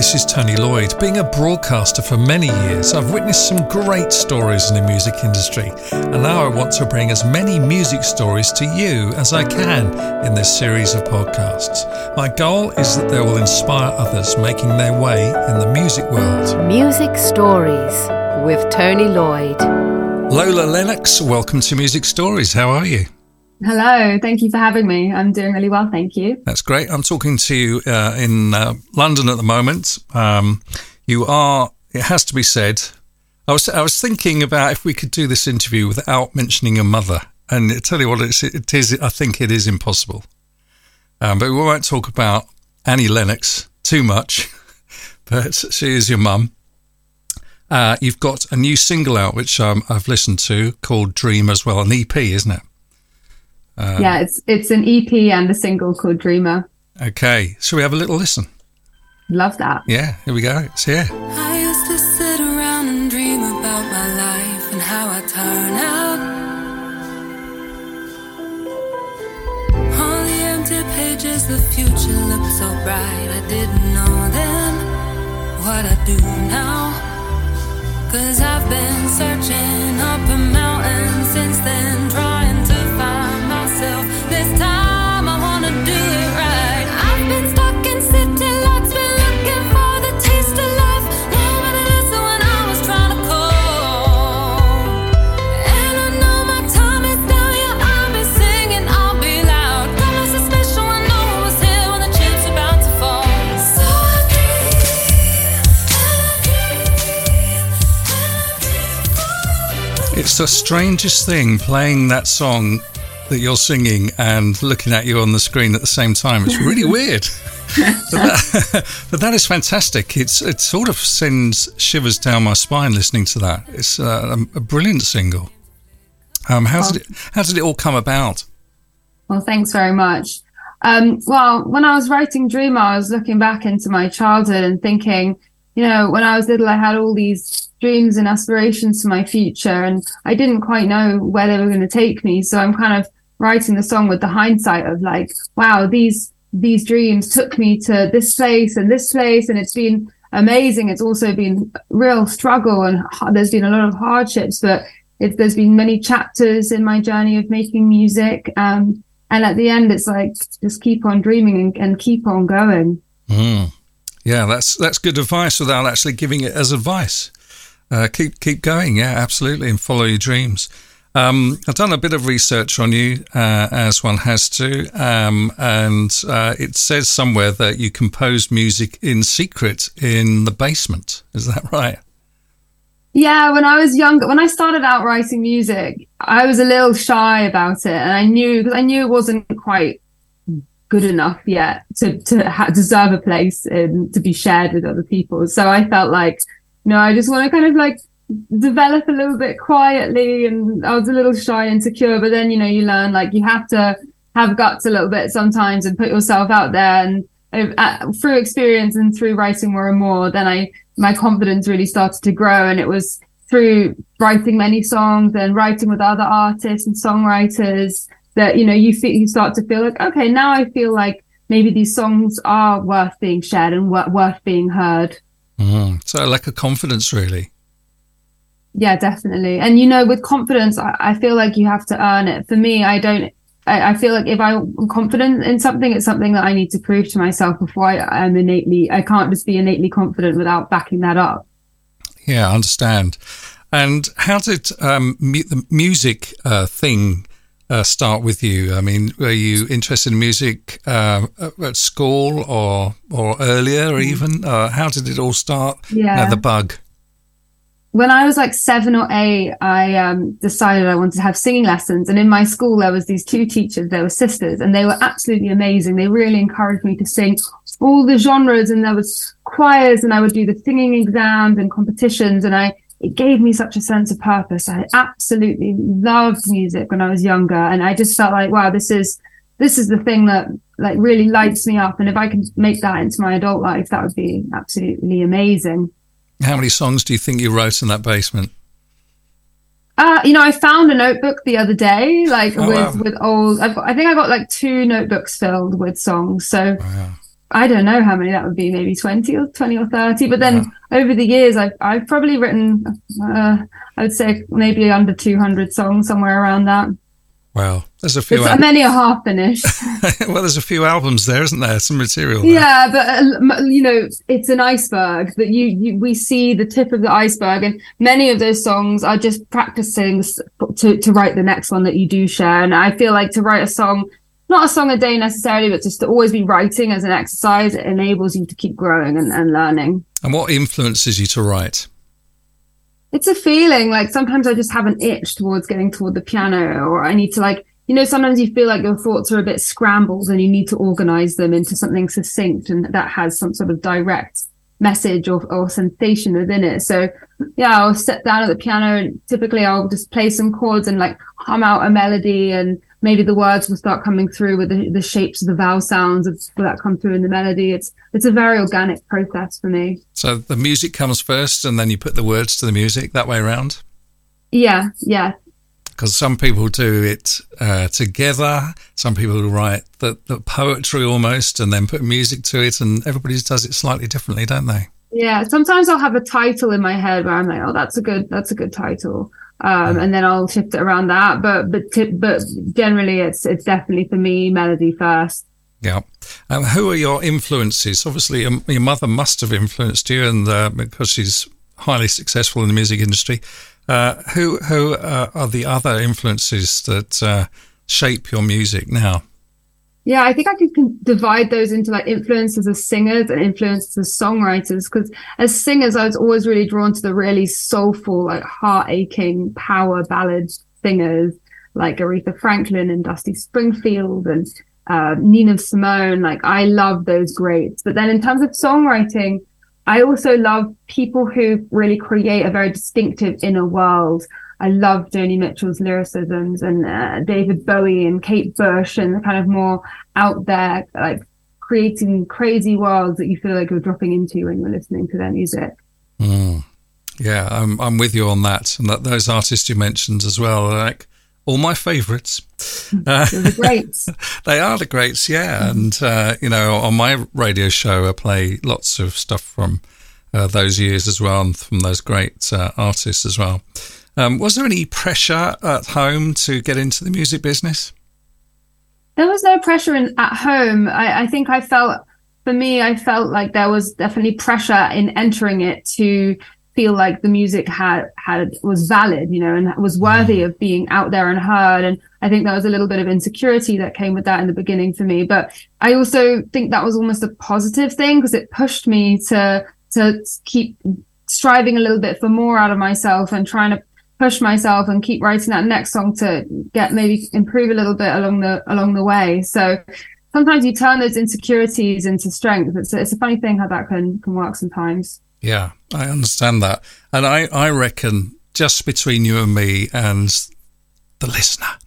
this is Tony Lloyd. Being a broadcaster for many years, I've witnessed some great stories in the music industry, and now I want to bring as many music stories to you as I can in this series of podcasts. My goal is that they will inspire others making their way in the music world. Music Stories with Tony Lloyd. Lola Lennox, welcome to Music Stories. How are you? Hello, thank you for having me. I'm doing really well, thank you. That's great. I'm talking to you uh, in uh, London at the moment. Um, you are, it has to be said, I was, I was thinking about if we could do this interview without mentioning your mother. And I tell you what, it's, it is, I think it is impossible. Um, but we won't talk about Annie Lennox too much, but she is your mum. Uh, you've got a new single out, which um, I've listened to called Dream as well, an EP, isn't it? Um, yeah, it's it's an EP and a single called Dreamer. Okay, shall we have a little listen? Love that. Yeah, here we go. It's here. I used to sit around and dream about my life and how I turn out. All the empty pages, the future looked so bright. I didn't know then what I do now. Cause I've been searching up a mountain It's the strangest thing playing that song that you're singing and looking at you on the screen at the same time. It's really weird. but, that, but that is fantastic. It's it sort of sends shivers down my spine listening to that. It's uh, a brilliant single. Um, how did it how did it all come about? Well, thanks very much. Um, well, when I was writing Dreamer, I was looking back into my childhood and thinking, you know, when I was little, I had all these dreams and aspirations for my future, and I didn't quite know where they were going to take me. So I'm kind of writing the song with the hindsight of like, wow, these these dreams took me to this place and this place, and it's been amazing. It's also been real struggle, and there's been a lot of hardships, but it, there's been many chapters in my journey of making music. Um, and at the end, it's like just keep on dreaming and, and keep on going. Mm. Yeah, that's that's good advice without actually giving it as advice. Uh, keep keep going, yeah, absolutely, and follow your dreams. Um, I've done a bit of research on you, uh, as one has to, um, and uh, it says somewhere that you compose music in secret in the basement. Is that right? Yeah, when I was younger, when I started out writing music, I was a little shy about it, and I knew because I knew it wasn't quite good enough yet to to ha- deserve a place and to be shared with other people. So I felt like, you know, I just want to kind of like develop a little bit quietly, and I was a little shy and insecure. But then, you know, you learn like you have to have guts a little bit sometimes and put yourself out there and uh, through experience and through writing more and more, then I my confidence really started to grow, and it was through writing many songs and writing with other artists and songwriters that you know you feel you start to feel like okay, now I feel like maybe these songs are worth being shared and wor- worth being heard. Mm. So, like a confidence, really. Yeah, definitely. And you know, with confidence, I, I feel like you have to earn it. For me, I don't. I, I feel like if I'm confident in something, it's something that I need to prove to myself before I am innately. I can't just be innately confident without backing that up. Yeah, I understand. And how did um, mu- the music uh, thing uh, start with you? I mean, were you interested in music uh, at school or or earlier, or even? Uh, how did it all start? Yeah, the bug. When I was like seven or eight, I um, decided I wanted to have singing lessons. And in my school, there was these two teachers. They were sisters, and they were absolutely amazing. They really encouraged me to sing all the genres, and there was choirs, and I would do the singing exams and competitions, and I it gave me such a sense of purpose. I absolutely loved music when I was younger. And I just felt like, wow, this is, this is the thing that like really lights me up. And if I can make that into my adult life, that would be absolutely amazing. How many songs do you think you wrote in that basement? Uh, you know, I found a notebook the other day, like Oh, with, wow. with old, I've got, I think I got like two notebooks filled with songs. So Wow. I don't know how many that would be, maybe 20 or 20 or 30. But then over the years, I've, I've probably written, uh, I would say maybe under 200 songs, somewhere around that. Wow. There's a few. Al- many are half finished. well, there's a few albums there, isn't there? Some material. there. yeah, but uh, you know, it's an iceberg that you, you we see the tip of the iceberg, and many of those songs are just practicing to to write the next one that you do share. And I feel like to write a song, not a song a day necessarily, but just to always be writing as an exercise, it enables you to keep growing and, and learning. And what influences you to write? it's a feeling like sometimes I just have an itch towards getting toward the piano or I need to like, you know, sometimes you feel like your thoughts are a bit scrambled and you need to organize them into something succinct and that has some sort of direct message or, or sensation within it. So yeah, I'll sit down at the piano and typically I'll just play some chords and like hum out a melody and maybe the words will start coming through with the, the shapes of the vowel sounds of, will that come through in the melody. It's, it's a very organic process for me. So the music comes first, and then you put the words to the music that way around. Yeah. Yeah. Because some people do it uh, together. Some people write the, the poetry almost, and then put music to it, and everybody does it slightly differently, don't they? Yeah, sometimes I'll have a title in my head where I'm like, oh, that's a good, that's a good title. Um, and then I'll shift it around that. But, but, tip, but generally it's, it's definitely for me melody first. Yeah. Um, who are your influences? Obviously, um, your mother must have influenced you, and uh, because she's highly successful in the music industry. Uh, who who uh, are the other influences that uh, shape your music now? Yeah, I think I can divide those into like influences as singers and influences as songwriters. Because as singers, I was always really drawn to the really soulful, like heart aching power ballad singers like Aretha Franklin and Dusty Springfield and uh, Nina Simone. Like I love those greats. But then in terms of songwriting, I also love people who really create a very distinctive inner world. I love Joni Mitchell's lyricisms and uh, David Bowie and Kate Bush and the kind of more out there, like creating crazy worlds that you feel like you're dropping into when you're listening to their music. Mm. Yeah, I'm I'm with you on that, and that those artists you mentioned as well, are like all my favourites. Uh, They're the greats. they are the greats, yeah. And uh, you know, on my radio show, I play lots of stuff from uh, those years as well, and from those great uh, artists as well. Um, was there any pressure at home to get into the music business? there was no pressure in at home. I, I think I felt for me, I felt like there was definitely pressure in entering it to feel like the music had had was valid, you know, and was worthy of being out there and heard. And I think there was a little bit of insecurity that came with that in the beginning for me. But I also think that was almost a positive thing because it pushed me to to keep striving a little bit for more out of myself and trying to push myself and keep writing that next song to get maybe improve a little bit along the along the way. So sometimes you turn those insecurities into strength. It's a, it's a funny thing how that can can work sometimes. Yeah, I understand that, and I I reckon just between you and me and the listener,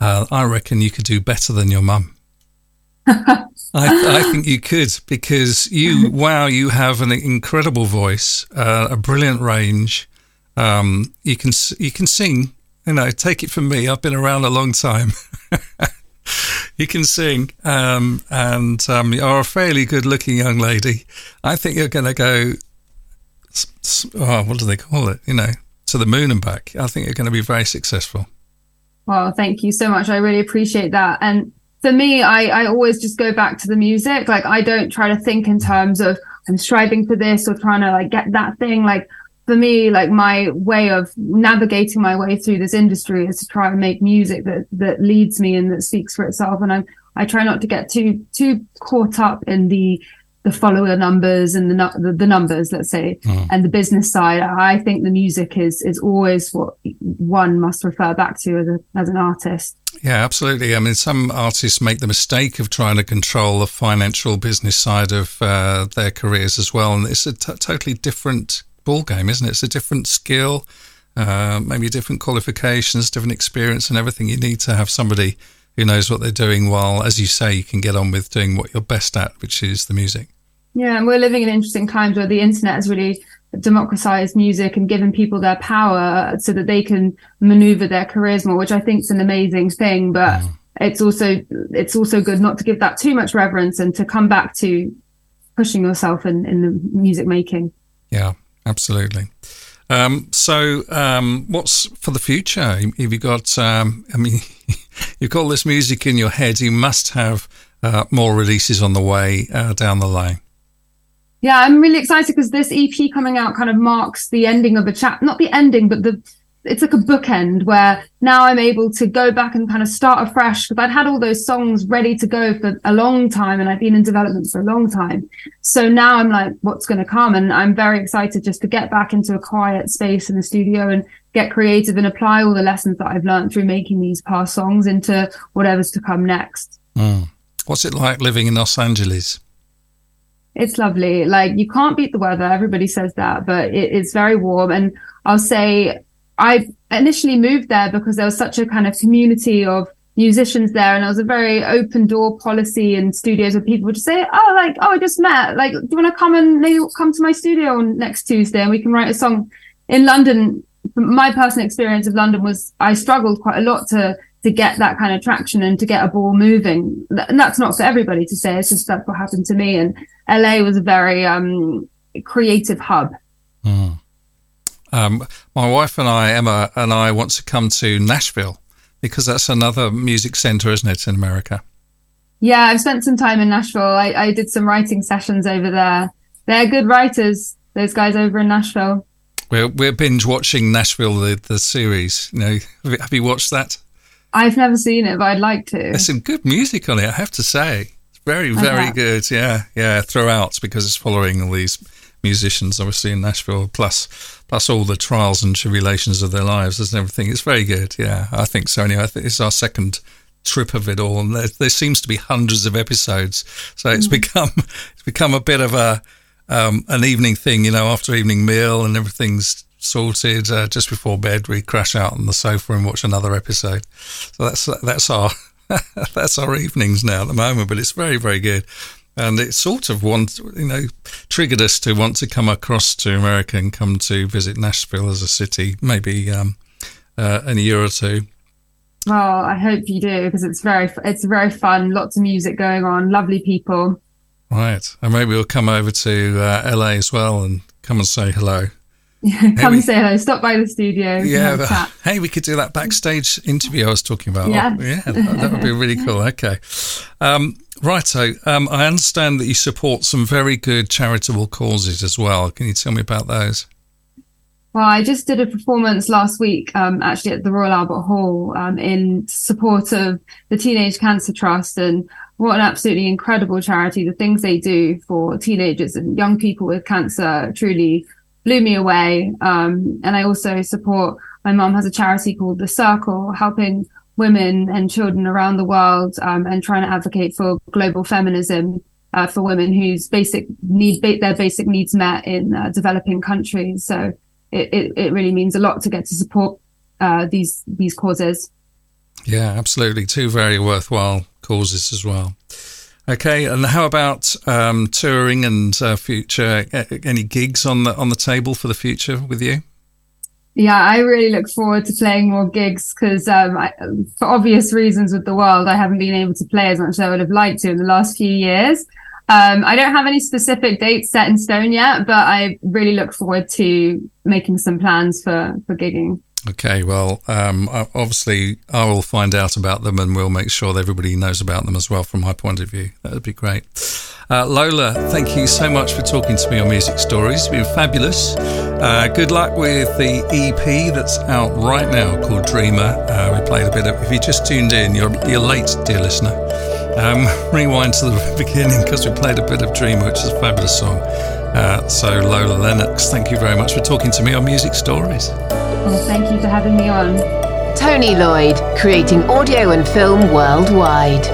uh, I reckon you could do better than your mum. I, I think you could because you, wow, you have an incredible voice, uh, a brilliant range. Um, you can you can sing. You know, take it from me. I've been around a long time. you can sing, um, and um, you're a fairly good-looking young lady. I think you're going to go. Oh, what do they call it? You know, to the moon and back. I think you're going to be very successful. Well, thank you so much. I really appreciate that. And for me, I, I always just go back to the music. Like I don't try to think in terms of I'm striving for this or trying to like get that thing. Like for me, like my way of navigating my way through this industry is to try and make music that, that leads me and that speaks for itself. And I, I try not to get too, too caught up in the, the follower numbers and the, the, the numbers, let's say, Mm. and the business side. I think the music is, is always what one must refer back to as a, as an artist. Yeah, absolutely. I mean, some artists make the mistake of trying to control the financial business side of uh, their careers as well, and it's a t- totally different ball game, isn't it? It's a different skill, uh, maybe different qualifications, different experience, and everything. You need to have somebody who knows what they're doing, while, as you say, you can get on with doing what you're best at, which is the music. Yeah, and we're living in interesting times where the internet has really democratized music and given people their power so that they can maneuver their careers more, which I think is an amazing thing. But it's also it's also good not to give that too much reverence and to come back to pushing yourself in, in the music making. Yeah, absolutely. Um, so, um, what's for the future? Have you got? Um, I mean, you've got all this music in your head. You must have uh, more releases on the way uh, down the line. Yeah, I'm really excited because this EP coming out kind of marks the ending of a chat. Not the ending, but the it's like a bookend where now I'm able to go back and kind of start afresh because I'd had all those songs ready to go for a long time and I've been in development for a long time. So now I'm like, what's going to come? And I'm very excited just to get back into a quiet space in the studio and get creative and apply all the lessons that I've learned through making these past songs into whatever's to come next. Mm. What's it like living in Los Angeles? It's lovely. Like you can't beat the weather. Everybody says that, but it, it's very warm. And I'll say I initially moved there because there was such a kind of community of musicians there and there was a very open door policy in studios where people would just say, Oh, like, oh, I just met. Like, do you want to come and maybe come to my studio on next Tuesday and we can write a song in London? My personal experience of London was I struggled quite a lot to to get that kind of traction and to get a ball moving. And that's not for everybody to say. It's just that's what happened to me. And LA was a very um, creative hub. Mm. Um, my wife and I, Emma and I, want to come to Nashville because that's another music center, isn't it, in America? Yeah, I've spent some time in Nashville. I, I did some writing sessions over there. They're good writers, those guys over in Nashville. We're, we're binge watching Nashville, the, the series. You know, have you watched that? I've never seen it, but I'd like to. There's some good music on it, I have to say. It's very, very good. Yeah, yeah, throughout because it's following all these musicians, obviously in Nashville, plus plus all the trials and tribulations of their lives and everything. It's very good. Yeah, I think so. Anyway, I think it's our second trip of it all, and there, there seems to be hundreds of episodes, so it's mm. become it's become a bit of a um, an evening thing. You know, after evening meal and everything's sorted, uh, just before bed, we crash out on the sofa and watch another episode. So that's that's our that's our evenings now at the moment, but it's very very good and it sort of want you know triggered us to want to come across to America and come to visit Nashville as a city, maybe um, uh, in a year or two. Well, I hope you do because it's very it's very fun. Lots of music going on, lovely people. Right, and maybe we'll come over to uh, LA as well and come and say hello. Yeah, come hey, say hello. Stop by the studio. Yeah, hey, we could do that backstage interview I was talking about. Yeah, yeah, that, that would be really cool. Okay. Um, Righto. Um, I understand that you support some very good charitable causes as well. Can you tell me about those? Well, I just did a performance last week, um, actually at the Royal Albert Hall, um, in support of the Teenage Cancer Trust. And what an absolutely incredible charity. The things they do for teenagers and young people with cancer truly blew me away. Um, and I also support, my mom has a charity called The Circle, helping women and children around the world um, and trying to advocate for global feminism uh, for women whose basic need their basic needs met in uh, developing countries. So it, it, it, really means a lot to get to support uh, these these causes. Yeah, absolutely. Two very worthwhile causes as well. Okay, and how about um, touring and uh, future? Any gigs on the on the table for the future with you? yeah, I really look forward to playing more gigs because, um, for obvious reasons with the world, I haven't been able to play as much as I would have liked to in the last few years. Um, I don't have any specific dates set in stone yet, but I really look forward to making some plans for, for gigging. Okay, well, um, obviously, I will find out about them and we'll make sure that everybody knows about them as well from my point of view. That would be great. Uh, Lola, thank you so much for talking to me on Music Stories. It's been fabulous. Uh, good luck with the EP that's out right now called Dreamer. Uh, we played a bit of, if you just tuned in, you're, you're late, dear listener. Um, rewind to the beginning because we played a bit of Dreamer, which is a fabulous song. Uh, so, Lola Lennox, thank you very much for talking to me on Music Stories. Well, thank you for having me on. Tony Lloyd, creating audio and film worldwide.